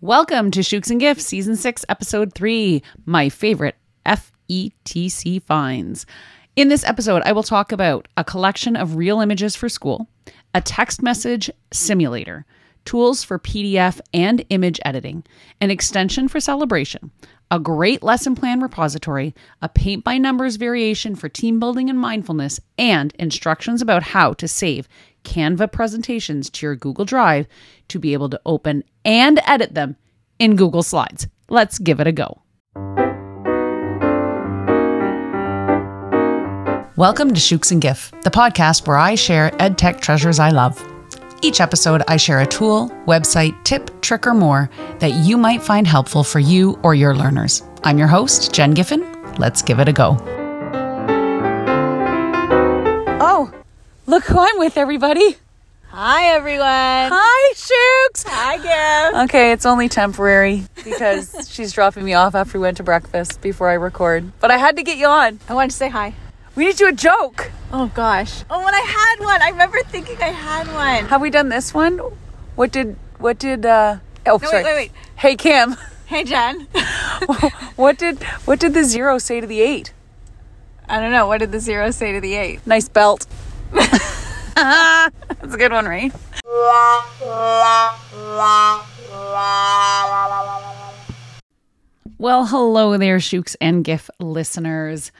Welcome to Shooks and Gifts, Season 6, Episode 3, my favorite FETC finds. In this episode, I will talk about a collection of real images for school, a text message simulator, tools for PDF and image editing, an extension for celebration, a great lesson plan repository, a paint by numbers variation for team building and mindfulness, and instructions about how to save Canva presentations to your Google Drive to be able to open and edit them in Google Slides. Let's give it a go. Welcome to Shooks and GIF, the podcast where I share EdTech treasures I love. Each episode, I share a tool, website, tip, trick, or more that you might find helpful for you or your learners. I'm your host, Jen Giffen. Let's give it a go. Oh, look who I'm with, everybody. Hi, everyone. Hi, Shooks. Hi, Gif. Okay, it's only temporary because she's dropping me off after we went to breakfast before I record. But I had to get you on. I wanted to say hi. We need to do a joke. Oh, gosh. Oh, when I had one. I remember thinking I had one. Have we done this one? What did what did uh oh No, sorry. wait, wait, wait. Hey Kim. Hey, Jen. what did what did the zero say to the eight? I don't know. What did the zero say to the eight? Nice belt. That's a good one, right? Well, hello there, Shooks and GIF listeners.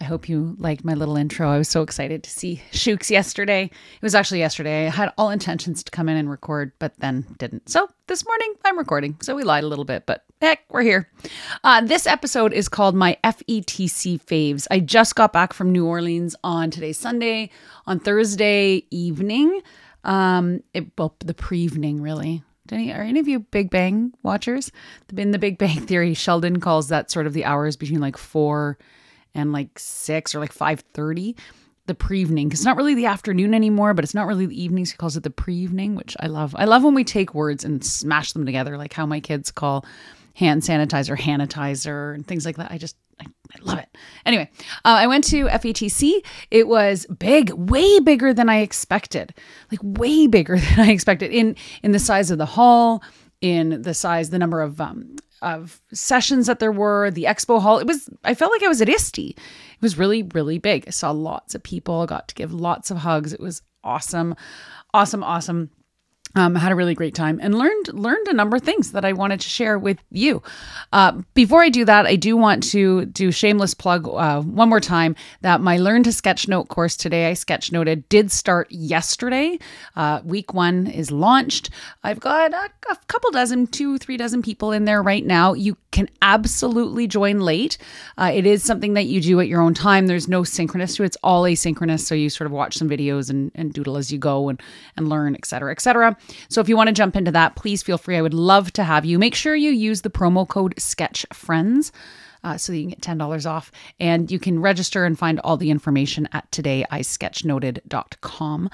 I hope you liked my little intro. I was so excited to see Shooks yesterday. It was actually yesterday. I had all intentions to come in and record, but then didn't. So this morning I'm recording. So we lied a little bit, but heck, we're here. Uh, this episode is called My FETC Faves. I just got back from New Orleans on today's Sunday. On Thursday evening, um, it, well, the pre-evening really. Do Any, are any of you Big Bang watchers? In the Big Bang Theory, Sheldon calls that sort of the hours between like four and like six or like five thirty, the pre-evening. 'Cause it's not really the afternoon anymore, but it's not really the evenings. He calls it the pre-evening, which I love. I love when we take words and smash them together, like how my kids call hand sanitizer sanitizer and things like that. I just I, I love it. Anyway, uh, I went to FETC. It was big, way bigger than I expected. Like way bigger than I expected in in the size of the hall, in the size, the number of um, of sessions that there were, the expo hall. It was I felt like I was at ISTE. It was really really big. I saw lots of people. Got to give lots of hugs. It was awesome, awesome, awesome. Um, had a really great time and learned learned a number of things that I wanted to share with you. Uh, before I do that, I do want to do shameless plug uh, one more time that my Learn to Sketchnote course today I sketchnoted did start yesterday. Uh, week one is launched. I've got a, a couple dozen, two three dozen people in there right now. You can absolutely join late. Uh, it is something that you do at your own time. There's no synchronous to it. It's all asynchronous. So you sort of watch some videos and, and doodle as you go and, and learn, et cetera, et cetera. So if you want to jump into that, please feel free. I would love to have you. Make sure you use the promo code SKETCHFRIENDS. Uh, so that you can get $10 off. And you can register and find all the information at todayisketchnoted.com.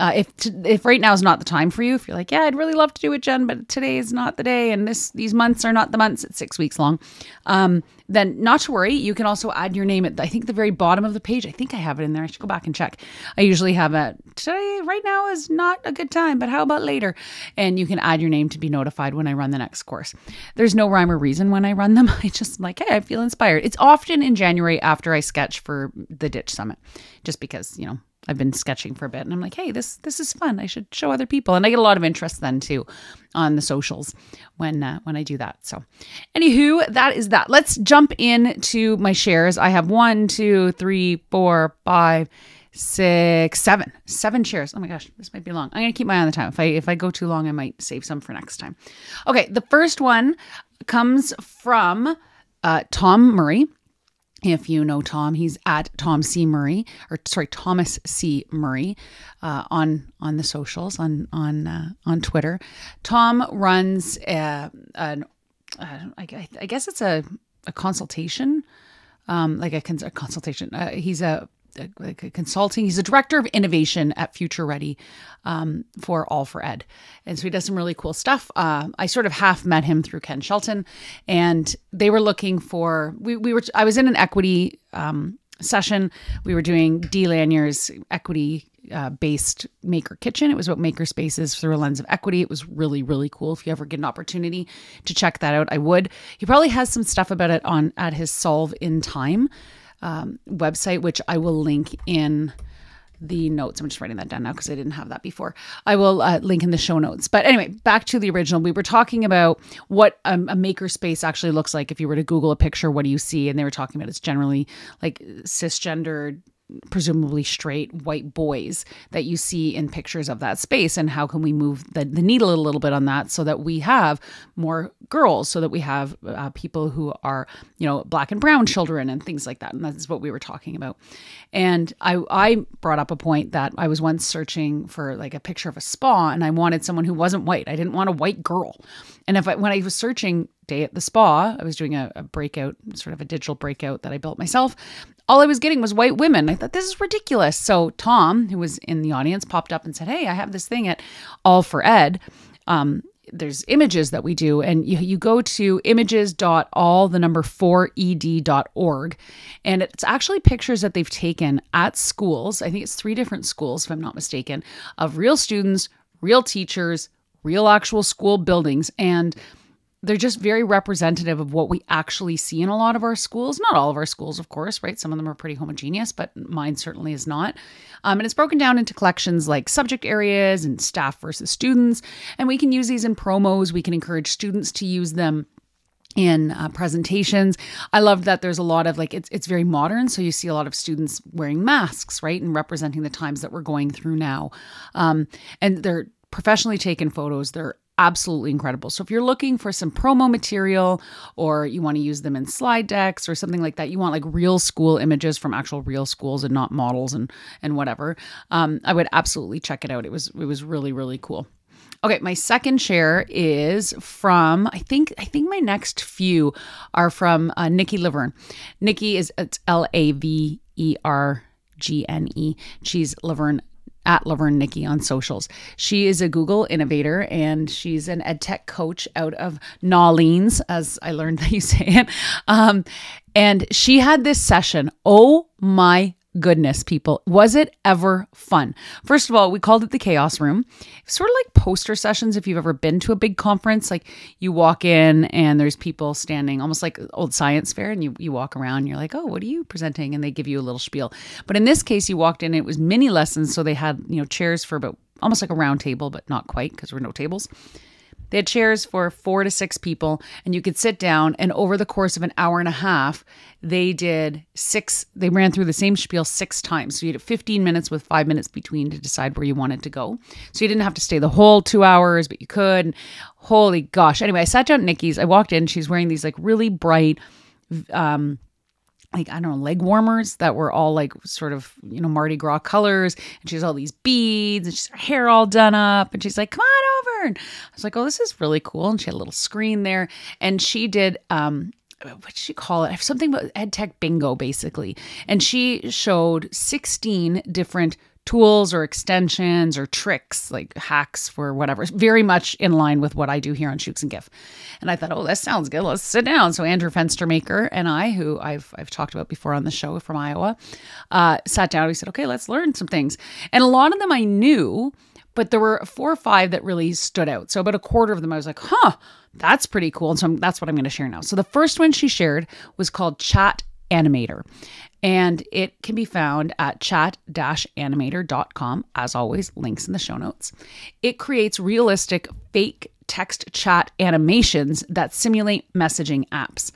Uh, if t- if right now is not the time for you, if you're like, yeah, I'd really love to do it, Jen, but today is not the day, and this these months are not the months. It's six weeks long. Um, then not to worry. You can also add your name at I think the very bottom of the page. I think I have it in there. I should go back and check. I usually have a today right now is not a good time, but how about later? And you can add your name to be notified when I run the next course. There's no rhyme or reason when I run them. I just like, hey, I feel inspired. It's often in January after I sketch for the Ditch Summit, just because you know I've been sketching for a bit and I'm like, hey, this this is fun. I should show other people. And I get a lot of interest then too on the socials when uh, when I do that. So anywho, that is that. Let's jump into my shares. I have one, two, three, four, five, six, seven. Seven shares. Oh my gosh, this might be long. I'm gonna keep my eye on the time. If I if I go too long, I might save some for next time. Okay, the first one comes from uh, Tom Murray. If you know Tom, he's at Tom C Murray, or sorry, Thomas C Murray, uh, on on the socials on on uh, on Twitter. Tom runs uh, an, uh, I, I guess it's a a consultation, um, like a, cons- a consultation. Uh, he's a consulting. He's a director of innovation at Future Ready um, for All for Ed, and so he does some really cool stuff. Uh, I sort of half met him through Ken Shelton, and they were looking for. We we were. I was in an equity um, session. We were doing Dee Lanier's equity uh, based Maker Kitchen. It was about maker spaces through a lens of equity. It was really, really cool. If you ever get an opportunity to check that out, I would. He probably has some stuff about it on at his Solve in Time um, website, which I will link in the notes. I'm just writing that down now because I didn't have that before. I will uh, link in the show notes. But anyway, back to the original. We were talking about what a maker space actually looks like. If you were to Google a picture, what do you see? And they were talking about it's generally like cisgendered presumably straight white boys that you see in pictures of that space and how can we move the, the needle a little bit on that so that we have more girls so that we have uh, people who are you know black and brown children and things like that and that's what we were talking about. And i i brought up a point that i was once searching for like a picture of a spa and i wanted someone who wasn't white. I didn't want a white girl. And if I, when i was searching day at the spa i was doing a, a breakout sort of a digital breakout that i built myself all I was getting was white women. I thought this is ridiculous. So Tom, who was in the audience, popped up and said, "Hey, I have this thing at All for Ed. Um, there's images that we do, and you, you go to images.all the number four ed.org, and it's actually pictures that they've taken at schools. I think it's three different schools, if I'm not mistaken, of real students, real teachers, real actual school buildings, and they're just very representative of what we actually see in a lot of our schools. Not all of our schools, of course, right? Some of them are pretty homogeneous, but mine certainly is not. Um, and it's broken down into collections like subject areas and staff versus students. And we can use these in promos. We can encourage students to use them in uh, presentations. I love that there's a lot of like it's it's very modern, so you see a lot of students wearing masks, right, and representing the times that we're going through now. Um, and they're professionally taken photos. They're absolutely incredible. So if you're looking for some promo material or you want to use them in slide decks or something like that, you want like real school images from actual real schools and not models and and whatever, um, I would absolutely check it out. It was it was really really cool. Okay, my second share is from I think I think my next few are from uh, Nikki Lavergne. Nikki is it's L A V E R G N E. She's Lavergne at Lavergne Nikki on socials. She is a Google innovator and she's an ed tech coach out of Nolines, as I learned that you say it. Um, and she had this session. Oh my goodness, people, was it ever fun? First of all, we called it the Chaos Room. Sort of like poster sessions if you've ever been to a big conference. Like you walk in and there's people standing, almost like old science fair, and you, you walk around and you're like, oh, what are you presenting? And they give you a little spiel. But in this case, you walked in, it was mini lessons. So they had, you know, chairs for about almost like a round table, but not quite because there were no tables. They had chairs for four to six people, and you could sit down. And over the course of an hour and a half, they did six, they ran through the same spiel six times. So you had 15 minutes with five minutes between to decide where you wanted to go. So you didn't have to stay the whole two hours, but you could. And holy gosh. Anyway, I sat down at Nikki's. I walked in. She's wearing these like really bright, um, like I don't know, leg warmers that were all like sort of, you know, Mardi Gras colors. And she has all these beads and she's her hair all done up. And she's like, come on over. And I was like, oh, this is really cool. And she had a little screen there. And she did um what did she call it? Something about ed tech bingo, basically. And she showed 16 different tools or extensions or tricks, like hacks for whatever, very much in line with what I do here on Shooks and GIF. And I thought, oh, this sounds good. Let's sit down. So Andrew Fenstermaker and I, who I've I've talked about before on the show from Iowa, uh, sat down. We said, okay, let's learn some things. And a lot of them I knew, but there were four or five that really stood out. So about a quarter of them, I was like, huh, that's pretty cool. And so I'm, that's what I'm going to share now. So the first one she shared was called Chat Animator and it can be found at chat-animator.com. As always, links in the show notes. It creates realistic fake text chat animations that simulate messaging apps.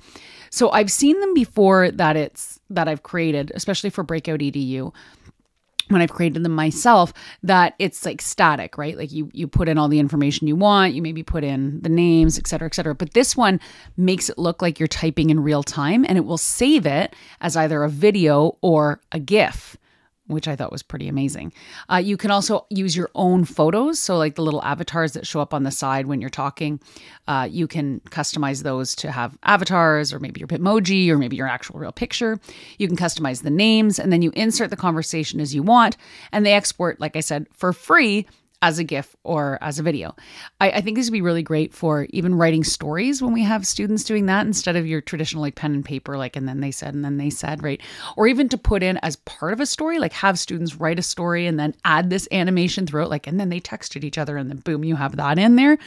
So I've seen them before that it's that I've created, especially for Breakout EDU when I've created them myself, that it's like static, right? Like you you put in all the information you want, you maybe put in the names, et cetera, et cetera. But this one makes it look like you're typing in real time and it will save it as either a video or a GIF which I thought was pretty amazing. Uh, you can also use your own photos. So, like the little avatars that show up on the side when you're talking, uh, you can customize those to have avatars or maybe your Bitmoji or maybe your actual real picture. You can customize the names and then you insert the conversation as you want. And they export, like I said, for free as a GIF or as a video. I, I think this would be really great for even writing stories when we have students doing that instead of your traditional like pen and paper, like, and then they said, and then they said, right? Or even to put in as part of a story, like have students write a story and then add this animation throughout, like, and then they texted each other and then boom, you have that in there.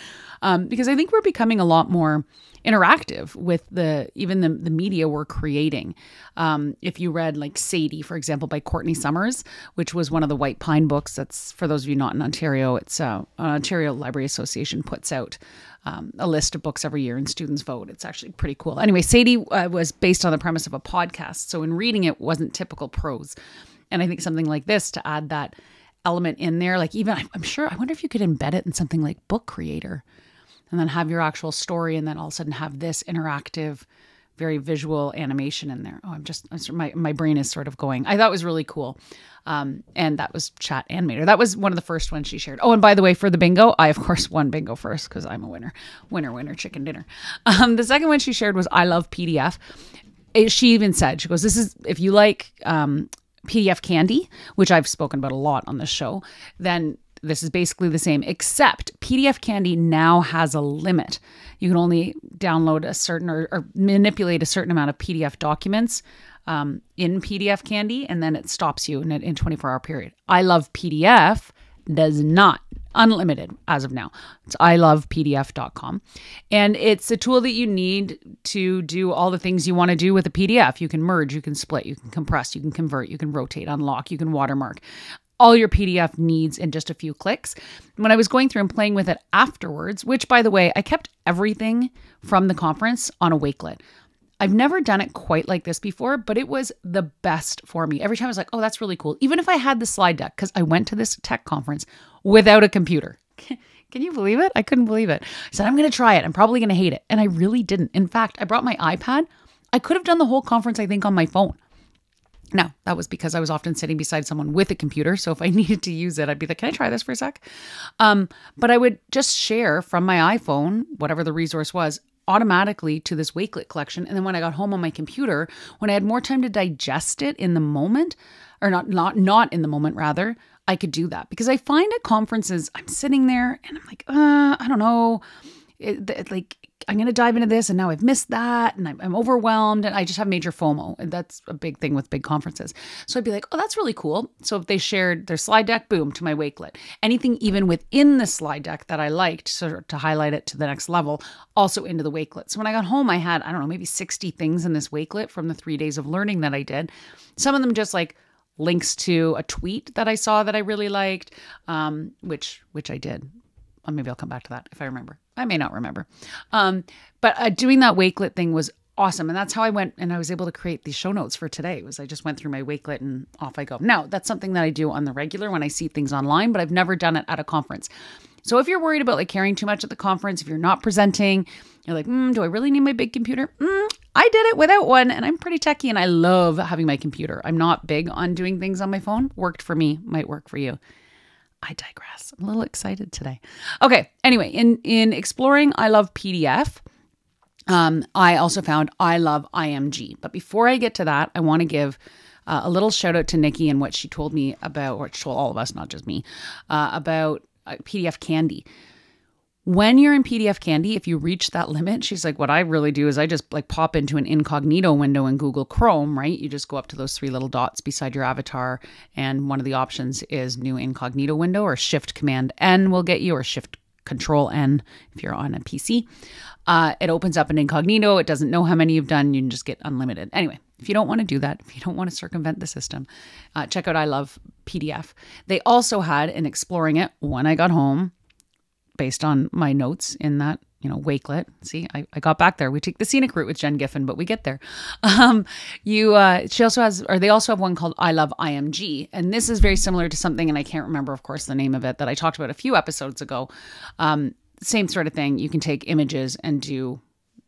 Um, because I think we're becoming a lot more interactive with the even the, the media we're creating. Um, if you read like Sadie, for example, by Courtney Summers, which was one of the White Pine books, that's for those of you not in Ontario, it's uh, Ontario Library Association puts out um, a list of books every year and students vote. It's actually pretty cool. Anyway, Sadie uh, was based on the premise of a podcast, so in reading it wasn't typical prose, and I think something like this to add that element in there, like even I'm sure I wonder if you could embed it in something like Book Creator and then have your actual story and then all of a sudden have this interactive very visual animation in there. Oh, I'm just my my brain is sort of going. I thought it was really cool, um, and that was Chat Animator. That was one of the first ones she shared. Oh, and by the way, for the bingo, I of course won bingo first because I'm a winner. Winner, winner, chicken dinner. Um, the second one she shared was I love PDF. It, she even said she goes, "This is if you like um, PDF Candy, which I've spoken about a lot on this show, then this is basically the same, except PDF Candy now has a limit. You can only download a certain or, or manipulate a certain amount of PDF documents um, in PDF Candy, and then it stops you in a 24 hour period. I love PDF does not unlimited as of now. It's ilovepdf.com. And it's a tool that you need to do all the things you want to do with a PDF. You can merge, you can split, you can compress, you can convert, you can rotate, unlock, you can watermark all your PDF needs in just a few clicks. When I was going through and playing with it afterwards, which by the way, I kept everything from the conference on a Wakelet. I've never done it quite like this before, but it was the best for me. Every time I was like, oh, that's really cool. Even if I had the slide deck, because I went to this tech conference without a computer. Can you believe it? I couldn't believe it. I said, I'm going to try it. I'm probably going to hate it. And I really didn't. In fact, I brought my iPad. I could have done the whole conference, I think, on my phone. Now, that was because I was often sitting beside someone with a computer. So if I needed to use it, I'd be like, can I try this for a sec? Um, but I would just share from my iPhone, whatever the resource was, automatically to this Wakelet collection. And then when I got home on my computer, when I had more time to digest it in the moment, or not, not, not in the moment, rather, I could do that because I find at conferences, I'm sitting there and I'm like, uh, I don't know. It, it, like I'm going to dive into this and now I've missed that and I'm, I'm, overwhelmed and I just have major FOMO. And that's a big thing with big conferences. So I'd be like, oh, that's really cool. So if they shared their slide deck, boom, to my Wakelet. Anything even within the slide deck that I liked so to highlight it to the next level, also into the Wakelet. So when I got home, I had, I don't know, maybe 60 things in this Wakelet from the three days of learning that I did. Some of them just like, links to a tweet that I saw that I really liked, um, which which I did. Well, maybe I'll come back to that if I remember. I may not remember. Um, but uh, doing that Wakelet thing was awesome. And that's how I went and I was able to create these show notes for today was I just went through my Wakelet and off I go. Now, that's something that I do on the regular when I see things online, but I've never done it at a conference. So if you're worried about like carrying too much at the conference, if you're not presenting, you're like, mm, do I really need my big computer? Mm, I did it without one and I'm pretty techy and I love having my computer. I'm not big on doing things on my phone. Worked for me, might work for you. I digress. I'm a little excited today. Okay. Anyway, in in exploring I love PDF, um, I also found I love IMG. But before I get to that, I want to give uh, a little shout out to Nikki and what she told me about, or told all of us, not just me, uh, about uh, PDF Candy when you're in PDF Candy, if you reach that limit, she's like, what I really do is I just like pop into an incognito window in Google Chrome, right? You just go up to those three little dots beside your avatar, and one of the options is new incognito window or Shift Command N will get you, or Shift Control N if you're on a PC. Uh, it opens up an incognito. It doesn't know how many you've done. You can just get unlimited. Anyway, if you don't want to do that, if you don't want to circumvent the system, uh, check out I Love PDF. They also had in exploring it when I got home based on my notes in that you know wakelet see I, I got back there we take the scenic route with jen giffen but we get there um you uh she also has or they also have one called i love img and this is very similar to something and i can't remember of course the name of it that i talked about a few episodes ago um same sort of thing you can take images and do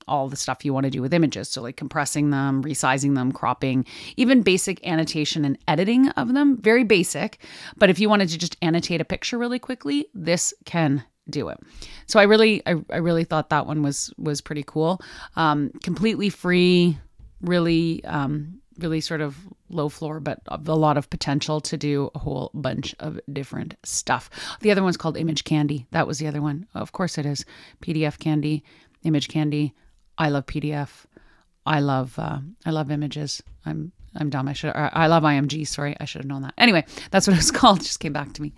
all the stuff you want to do with images. So, like compressing them, resizing them, cropping, even basic annotation and editing of them. Very basic. But if you wanted to just annotate a picture really quickly, this can do it. So I really, I, I really thought that one was was pretty cool. Um, completely free, really um, really sort of low floor, but a lot of potential to do a whole bunch of different stuff. The other one's called Image Candy. That was the other one. Of course it is. PDF Candy, Image Candy. I love PDF. I love uh, I love images. I'm I'm dumb. I should. I love IMG. Sorry, I should have known that. Anyway, that's what it was called. It just came back to me.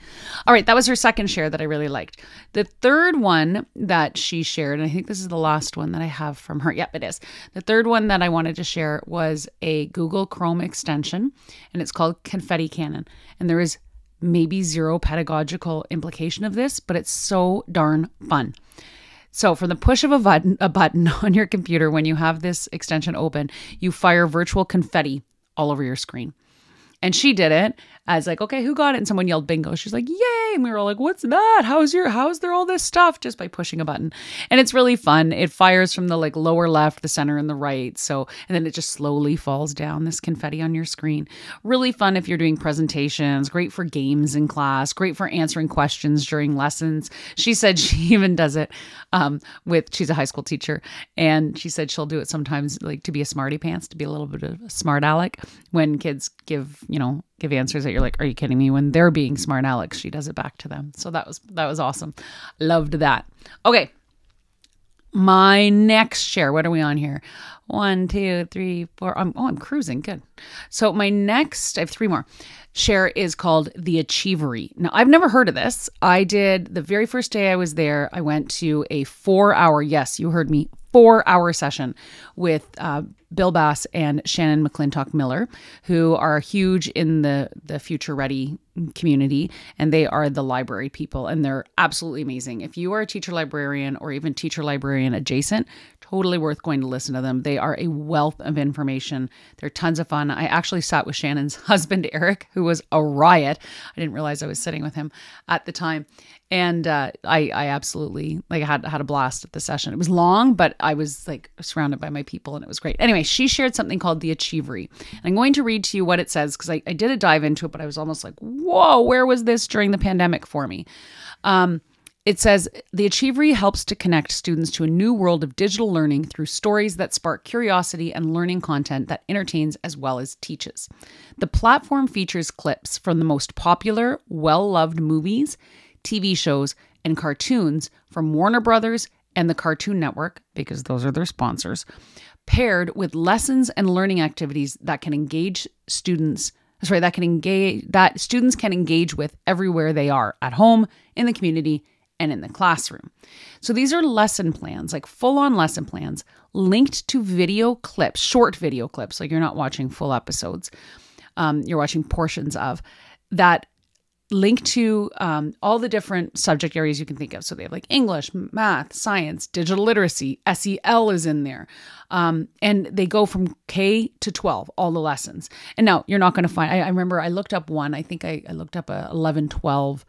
All right, that was her second share that I really liked. The third one that she shared, and I think this is the last one that I have from her. Yep, it is. The third one that I wanted to share was a Google Chrome extension, and it's called Confetti Cannon. And there is maybe zero pedagogical implication of this, but it's so darn fun. So, from the push of a button, a button on your computer when you have this extension open, you fire virtual confetti all over your screen. And she did it. I was like, okay, who got it? And someone yelled bingo. She's like, yay. And we were all like, what's that? How's your, how's there all this stuff? Just by pushing a button. And it's really fun. It fires from the like lower left, the center, and the right. So, and then it just slowly falls down this confetti on your screen. Really fun if you're doing presentations, great for games in class, great for answering questions during lessons. She said she even does it um, with, she's a high school teacher. And she said she'll do it sometimes like to be a smarty pants, to be a little bit of a smart aleck when kids give, you know, give answers that you're like, are you kidding me? When they're being smart Alex, she does it back to them. So that was that was awesome. Loved that. Okay. My next share. What are we on here? One, two, three, four. I'm, oh, I'm cruising. Good. So my next, I have three more. Share is called the Achievery. Now I've never heard of this. I did the very first day I was there. I went to a four-hour. Yes, you heard me. Four-hour session with uh, Bill Bass and Shannon McClintock Miller, who are huge in the the future ready community, and they are the library people, and they're absolutely amazing. If you are a teacher librarian or even teacher librarian adjacent, totally worth going to listen to them. They are a wealth of information. They're tons of fun. I actually sat with Shannon's husband Eric, who was a riot. I didn't realize I was sitting with him at the time, and uh, I I absolutely like had had a blast at the session. It was long, but I was like surrounded by my people, and it was great. Anyway, she shared something called the Achievery. And I'm going to read to you what it says because I, I did a dive into it, but I was almost like, whoa, where was this during the pandemic for me? Um, it says the Achievery helps to connect students to a new world of digital learning through stories that spark curiosity and learning content that entertains as well as teaches. The platform features clips from the most popular, well loved movies, TV shows, and cartoons from Warner Brothers and the Cartoon Network, because those are their sponsors, paired with lessons and learning activities that can engage students sorry that can engage that students can engage with everywhere they are at home in the community and in the classroom. So these are lesson plans, like full on lesson plans, linked to video clips, short video clips, like you're not watching full episodes, um, you're watching portions of that link to um, all the different subject areas you can think of. So they have like English, math, science, digital literacy, SEL is in there. Um, and they go from K to 12, all the lessons. And now you're not going to find, I, I, remember I looked up one, I think I, I looked up a 11, 12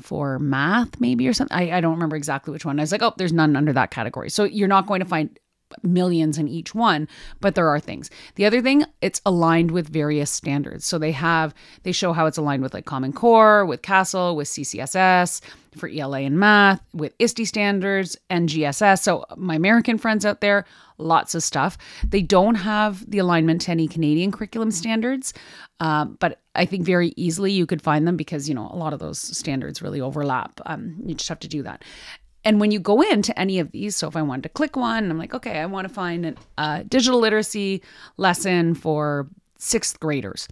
for math, maybe or something. I, I don't remember exactly which one. I was like, oh, there's none under that category. So you're not going to find millions in each one but there are things. The other thing it's aligned with various standards. So they have they show how it's aligned with like common core with CASEL, with ccss for ela and math with ISTE standards and gss so my american friends out there lots of stuff. They don't have the alignment to any canadian curriculum standards uh, but i think very easily you could find them because you know a lot of those standards really overlap. Um, you just have to do that and when you go into any of these, so if I wanted to click one, I'm like, okay, I want to find a digital literacy lesson for sixth graders.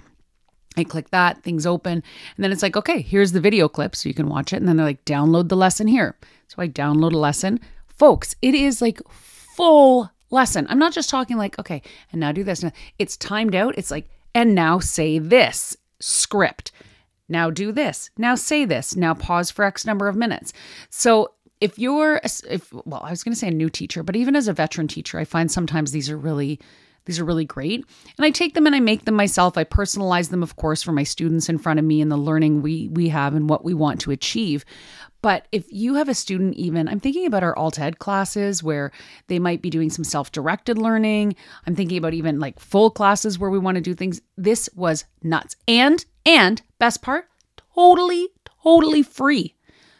I click that, things open, and then it's like, okay, here's the video clip so you can watch it. And then they're like, download the lesson here. So I download a lesson. Folks, it is like full lesson. I'm not just talking like, okay, and now do this. It's timed out. It's like, and now say this script. Now do this. Now say this. Now pause for X number of minutes. So if you're if well i was going to say a new teacher but even as a veteran teacher i find sometimes these are really these are really great. And i take them and i make them myself. I personalize them of course for my students in front of me and the learning we we have and what we want to achieve. But if you have a student even i'm thinking about our alt ed classes where they might be doing some self-directed learning. I'm thinking about even like full classes where we want to do things. This was nuts. And and best part totally totally free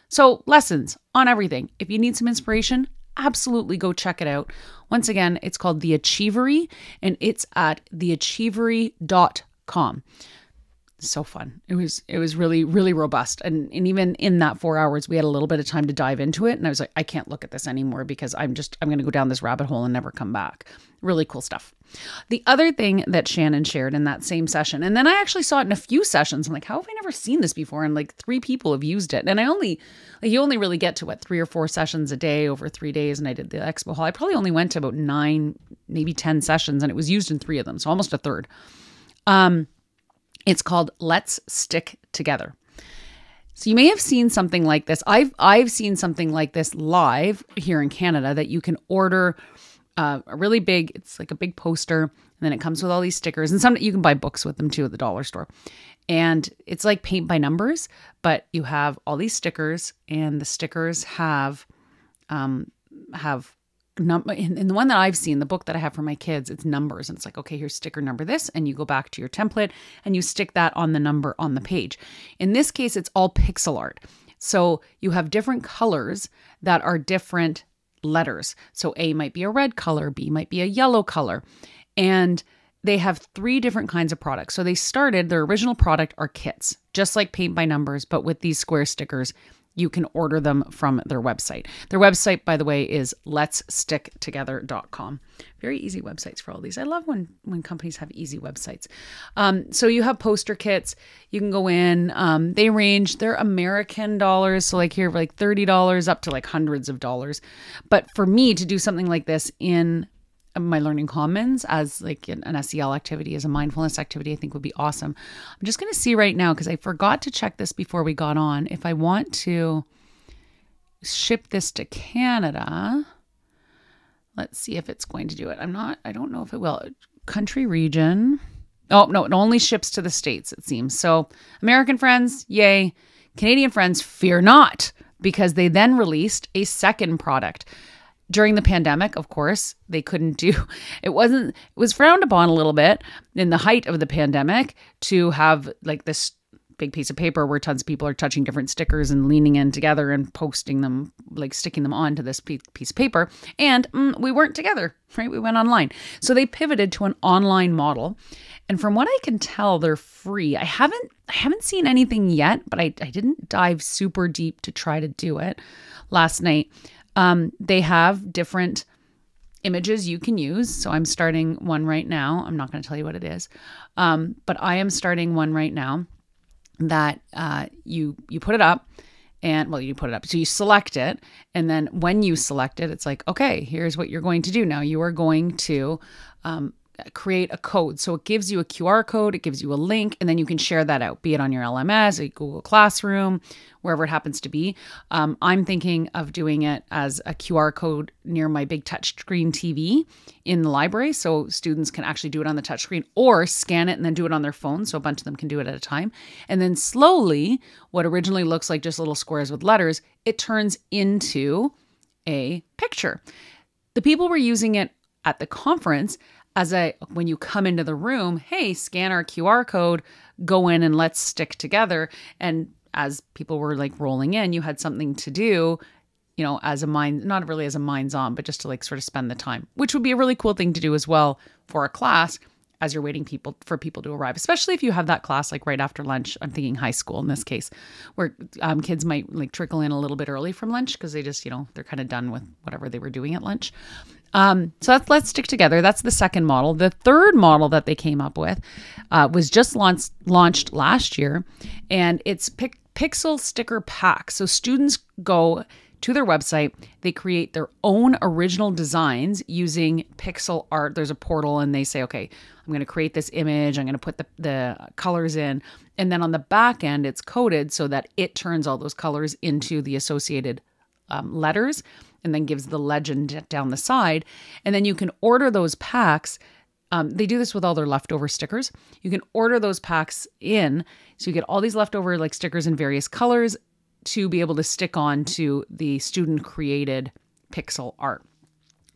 so, lessons on everything. If you need some inspiration, absolutely go check it out. Once again, it's called The Achievery and it's at theachievery.com so fun. It was it was really really robust, and and even in that four hours, we had a little bit of time to dive into it. And I was like, I can't look at this anymore because I'm just I'm going to go down this rabbit hole and never come back. Really cool stuff. The other thing that Shannon shared in that same session, and then I actually saw it in a few sessions. I'm like, how have I never seen this before? And like three people have used it, and I only like you only really get to what three or four sessions a day over three days. And I did the expo hall. I probably only went to about nine, maybe ten sessions, and it was used in three of them, so almost a third. Um it's called Let's Stick Together. So you may have seen something like this. I've I've seen something like this live here in Canada that you can order uh, a really big. It's like a big poster, and then it comes with all these stickers, and some you can buy books with them too at the dollar store. And it's like paint by numbers, but you have all these stickers, and the stickers have um, have number in, in, the one that I've seen, the book that I have for my kids, it's numbers. And it's like, okay, here's sticker number this. And you go back to your template and you stick that on the number on the page. In this case, it's all pixel art. So you have different colors that are different letters. So A might be a red color, B might be a yellow color. And they have three different kinds of products. So they started, their original product are kits, just like paint by numbers, but with these square stickers you can order them from their website. Their website, by the way, is letssticktogether.com. Very easy websites for all these. I love when when companies have easy websites. Um, so you have poster kits. You can go in. Um, they range. They're American dollars, so like here, like thirty dollars up to like hundreds of dollars. But for me to do something like this in my learning commons as like an, SEL activity, as a mindfulness activity, I think would be awesome. I'm just going to see right now because I forgot to check this before we got on. If I want to ship this to Canada, let's see if it's going to do it. I'm not, I don't know if it will. Country region. Oh, no, it only ships to the States, it seems. So, American friends, yay. Canadian friends, fear not, because they then released a second product during the pandemic, of course, they couldn't do it wasn't it was frowned upon a little bit in the height of the pandemic to have like this big piece of paper where tons of people are touching different stickers and leaning in together and posting them like sticking them onto this piece of paper. And mm, we weren't together right? We went online. So they pivoted to an online model. And from what i can tell they're free. I haven't i haven't seen anything yet but i, I didn't dive super deep to try to do it last night um, they have different images you can use. So I'm starting one right now. I'm not going to tell you what it is, um, but I am starting one right now that uh, you you put it up and well you put it up so you select it and then when you select it it's like okay here's what you're going to do now you are going to um, create a code. So it gives you a QR code, it gives you a link, and then you can share that out, be it on your LMS, a Google Classroom, wherever it happens to be. Um, I'm thinking of doing it as a QR code near my big touchscreen TV in the library. So students can actually do it on the touchscreen or scan it and then do it on their phone. So a bunch of them can do it at a time. And then slowly, what originally looks like just little squares with letters, it turns into a picture. The people were using it at the conference as a when you come into the room, hey, scan our QR code, go in and let's stick together. And as people were like rolling in, you had something to do, you know, as a mind, not really as a minds on, but just to like sort of spend the time, which would be a really cool thing to do as well for a class as you're waiting people for people to arrive especially if you have that class like right after lunch i'm thinking high school in this case where um, kids might like trickle in a little bit early from lunch because they just you know they're kind of done with whatever they were doing at lunch um, so that's let's stick together that's the second model the third model that they came up with uh, was just launched launched last year and it's pic- pixel sticker pack so students go to their website. They create their own original designs using pixel art. There's a portal, and they say, okay, I'm going to create this image. I'm going to put the, the colors in. And then on the back end, it's coded so that it turns all those colors into the associated um, letters and then gives the legend down the side. And then you can order those packs. Um, they do this with all their leftover stickers. You can order those packs in. So you get all these leftover like stickers in various colors to be able to stick on to the student created pixel art.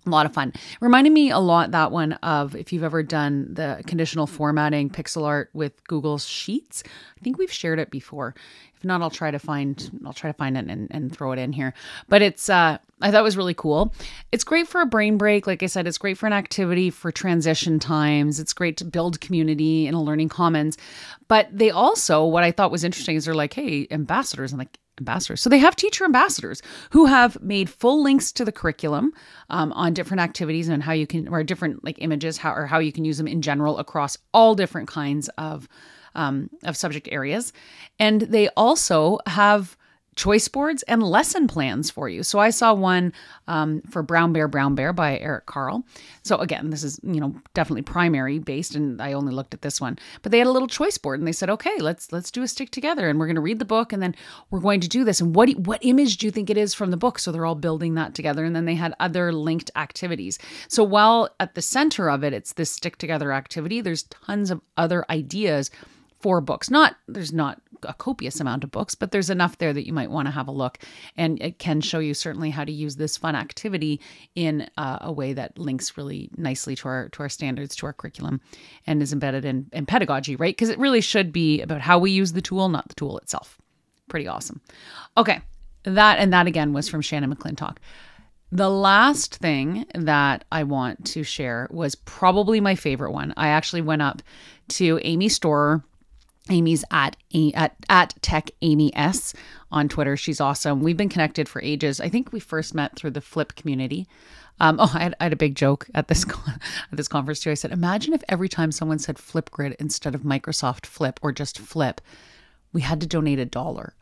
A lot of fun. Reminded me a lot that one of if you've ever done the conditional formatting pixel art with Google Sheets. I think we've shared it before. If not, I'll try to find I'll try to find it and, and throw it in here. But it's uh I thought it was really cool. It's great for a brain break. Like I said, it's great for an activity for transition times. It's great to build community in a learning commons. But they also, what I thought was interesting is they're like, hey, ambassadors. and like, ambassadors. So they have teacher ambassadors who have made full links to the curriculum um, on different activities and how you can, or different like images, how or how you can use them in general across all different kinds of um, of subject areas. And they also have choice boards and lesson plans for you. So I saw one um, for Brown Bear, Brown Bear by Eric Carle. So again, this is you know definitely primary based, and I only looked at this one. But they had a little choice board, and they said, okay, let's let's do a stick together, and we're going to read the book, and then we're going to do this. And what do, what image do you think it is from the book? So they're all building that together, and then they had other linked activities. So while at the center of it, it's this stick together activity. There's tons of other ideas for books. Not there's not a copious amount of books, but there's enough there that you might want to have a look. And it can show you certainly how to use this fun activity in uh, a way that links really nicely to our to our standards, to our curriculum, and is embedded in, in pedagogy, right? Because it really should be about how we use the tool, not the tool itself. Pretty awesome. Okay, that and that again was from Shannon McClintock. The last thing that I want to share was probably my favorite one. I actually went up to Amy Storer Amy's at at at Tech Amy S on Twitter. She's awesome. We've been connected for ages. I think we first met through the Flip community. Um, oh, I had, I had, a big joke at this at this conference too. I said, imagine if every time someone said Flipgrid instead of Microsoft Flip or just Flip, we had to donate a dollar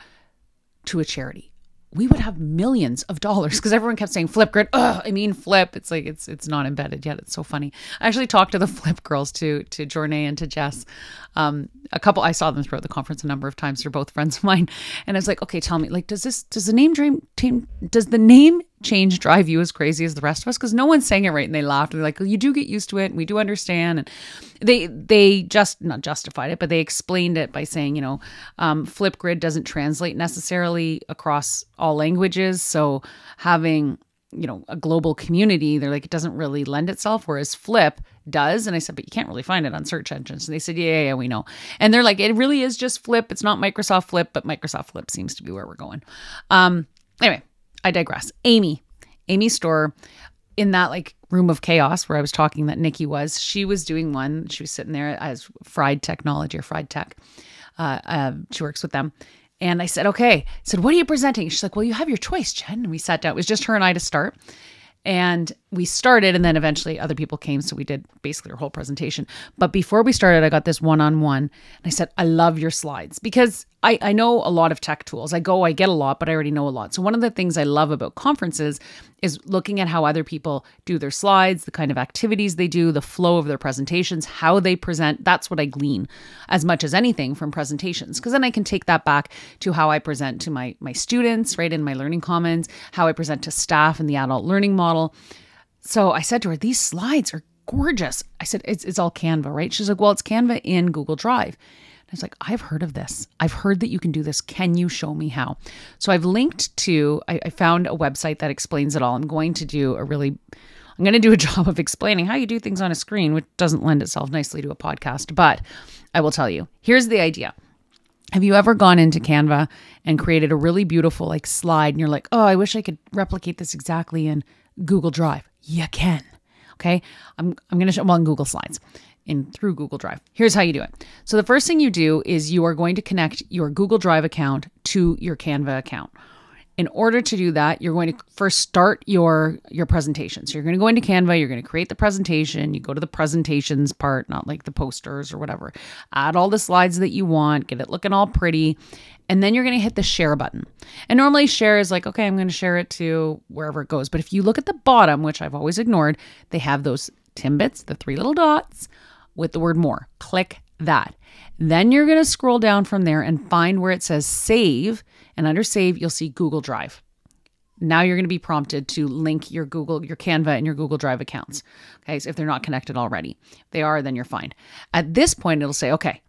to a charity we would have millions of dollars because everyone kept saying Flipgrid. I mean flip. It's like it's it's not embedded yet. It's so funny. I actually talked to the Flip girls to to Jornea and to Jess. Um, a couple I saw them throughout the conference a number of times. They're both friends of mine, and I was like, okay, tell me, like, does this does the name dream team does the name change drive you as crazy as the rest of us? Because no one's saying it right and they laughed and they're like well, you do get used to it and we do understand and they they just not justified it but they explained it by saying you know um, flipgrid doesn't translate necessarily across all languages so having you know a global community they're like it doesn't really lend itself whereas flip does and i said but you can't really find it on search engines and they said yeah, yeah yeah we know and they're like it really is just flip it's not microsoft flip but microsoft flip seems to be where we're going. Um anyway I digress. Amy, Amy Storer, in that like room of chaos where I was talking that Nikki was, she was doing one. She was sitting there as Fried Technology or Fried Tech. Uh, uh, she works with them. And I said, okay. I said, what are you presenting? She's like, well, you have your choice, Jen. And we sat down. It was just her and I to start. And we started, and then eventually other people came. So we did basically our whole presentation. But before we started, I got this one on one. And I said, I love your slides because I, I know a lot of tech tools. I go, I get a lot, but I already know a lot. So, one of the things I love about conferences is looking at how other people do their slides, the kind of activities they do, the flow of their presentations, how they present. That's what I glean as much as anything from presentations. Because then I can take that back to how I present to my, my students, right, in my learning commons, how I present to staff in the adult learning model. So, I said to her, These slides are gorgeous. I said, It's, it's all Canva, right? She's like, Well, it's Canva in Google Drive. I was like, I've heard of this. I've heard that you can do this. Can you show me how? So I've linked to, I, I found a website that explains it all. I'm going to do a really, I'm going to do a job of explaining how you do things on a screen, which doesn't lend itself nicely to a podcast. But I will tell you here's the idea. Have you ever gone into Canva and created a really beautiful like slide and you're like, oh, I wish I could replicate this exactly in Google Drive? You can. Okay. I'm, I'm going to show, well, in Google Slides in through Google Drive. Here's how you do it. So the first thing you do is you are going to connect your Google Drive account to your Canva account. In order to do that, you're going to first start your your presentation. So you're going to go into Canva, you're going to create the presentation, you go to the presentations part, not like the posters or whatever. Add all the slides that you want, get it looking all pretty, and then you're going to hit the share button. And normally share is like, okay, I'm going to share it to wherever it goes. But if you look at the bottom, which I've always ignored, they have those Timbits, the three little dots with the word more. Click that. Then you're going to scroll down from there and find where it says save. And under save, you'll see Google Drive. Now you're going to be prompted to link your Google, your Canva, and your Google Drive accounts. Okay. So if they're not connected already, if they are, then you're fine. At this point, it'll say, okay,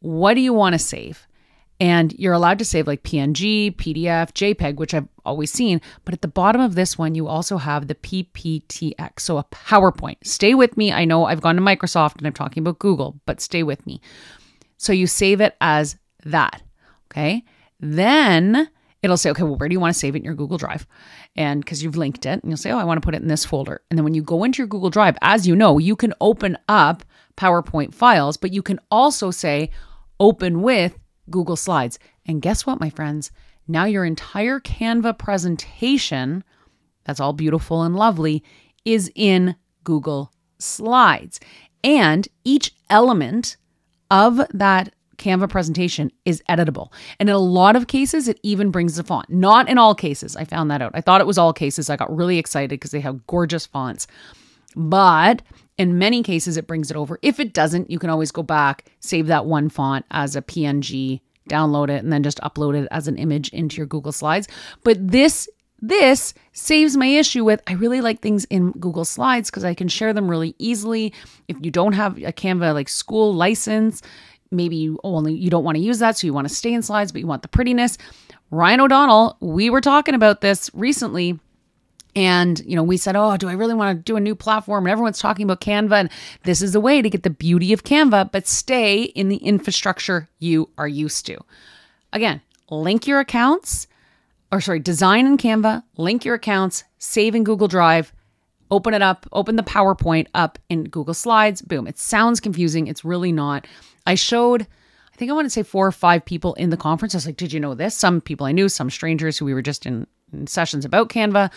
what do you want to save? And you're allowed to save like PNG, PDF, JPEG, which I've always seen. But at the bottom of this one, you also have the PPTX, so a PowerPoint. Stay with me. I know I've gone to Microsoft and I'm talking about Google, but stay with me. So you save it as that. Okay. Then it'll say, okay, well, where do you want to save it in your Google Drive? And because you've linked it, and you'll say, oh, I want to put it in this folder. And then when you go into your Google Drive, as you know, you can open up PowerPoint files, but you can also say, open with Google Slides. And guess what, my friends? Now your entire Canva presentation, that's all beautiful and lovely, is in Google Slides. And each element of that Canva presentation is editable. And in a lot of cases, it even brings the font. Not in all cases. I found that out. I thought it was all cases. I got really excited because they have gorgeous fonts. But in many cases, it brings it over. If it doesn't, you can always go back, save that one font as a PNG, download it, and then just upload it as an image into your Google Slides. But this this saves my issue with I really like things in Google Slides because I can share them really easily. If you don't have a Canva like school license, maybe you only you don't want to use that so you want to stay in slides but you want the prettiness ryan o'donnell we were talking about this recently and you know we said oh do i really want to do a new platform and everyone's talking about canva and this is a way to get the beauty of canva but stay in the infrastructure you are used to again link your accounts or sorry design in canva link your accounts save in google drive open it up, open the PowerPoint up in Google Slides. Boom. It sounds confusing. It's really not. I showed, I think I want to say four or five people in the conference. I was like, did you know this? Some people I knew, some strangers who we were just in, in sessions about Canva.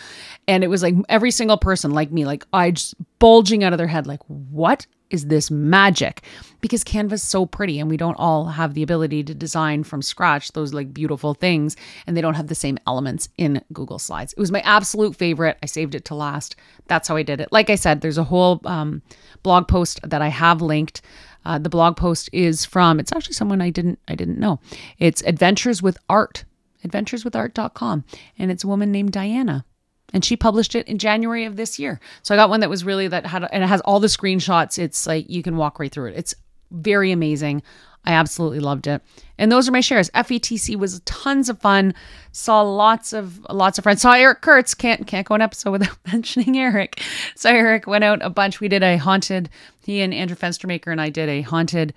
And it was like every single person like me, like I just bulging out of their head, like, what is this magic? Because Canva's so pretty and we don't all have the ability to design from scratch those like beautiful things and they don't have the same elements in Google Slides. It was my absolute favorite. I saved it to last. That's how I did it. Like I said, there's a whole um, blog post that I have linked uh, the blog post is from it's actually someone I didn't I didn't know. It's Adventures with Art, adventureswithart.com, and it's a woman named Diana. And she published it in January of this year. So I got one that was really that had and it has all the screenshots. It's like you can walk right through it. It's very amazing. I absolutely loved it. And those are my shares. FETC was tons of fun. Saw lots of lots of friends. Saw Eric Curts. Can't can't go an episode without mentioning Eric. So Eric went out a bunch. We did a haunted. He and Andrew Fenstermaker and I did a haunted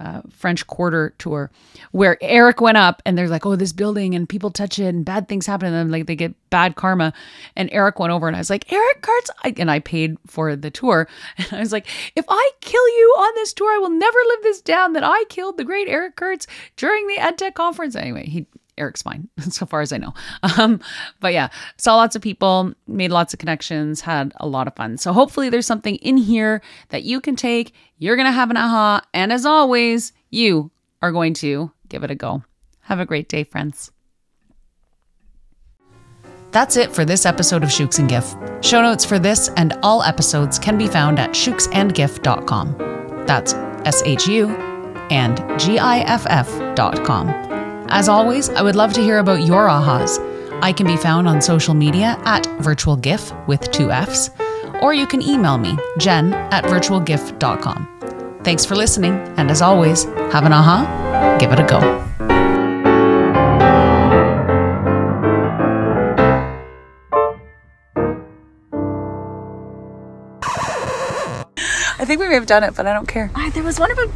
uh, French Quarter tour where Eric went up and they're like, oh, this building and people touch it and bad things happen and then like they get bad karma. And Eric went over and I was like, Eric Curts, and I paid for the tour. And I was like, if I kill you on this tour, I will never live this down that I killed the great Eric Curts during the EdTech conference. Anyway, he Eric's fine, so far as I know. Um, but yeah, saw lots of people, made lots of connections, had a lot of fun. So hopefully there's something in here that you can take. You're going to have an aha. And as always, you are going to give it a go. Have a great day, friends. That's it for this episode of Shukes and Giff. Show notes for this and all episodes can be found at shukesandgiff.com. That's S H U and G I F F.com. As always, I would love to hear about your ahas. I can be found on social media at virtualgiff with two F's, or you can email me, jen at virtualgiff.com. Thanks for listening, and as always, have an aha, give it a go. I think we may have done it, but I don't care. there was one about.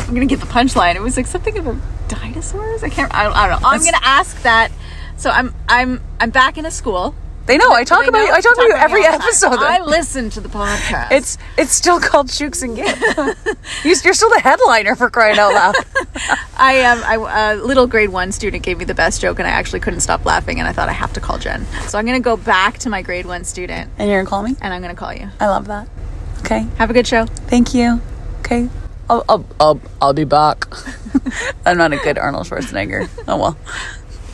I'm gonna get the punchline. It was like something about dinosaurs. I can't. I, I don't know. I'm gonna ask that. So I'm I'm I'm back in a school. They know. I talk They about know? you. I talk about you every all the time. episode. I listen to the podcast. it's it's still called Shukes and Giff. You- You're still the headliner for crying out loud. I am. I, a little grade one student gave me the best joke, and I actually couldn't stop laughing. And I thought I have to call Jen. So I'm gonna go back to my grade one student, and you're gonna call me. and I'm gonna call you. I love that. Okay. Have a good show. Thank you. Okay. I'll I'll I'll, I'll be back. I'm not a good Arnold Schwarzenegger. Oh well.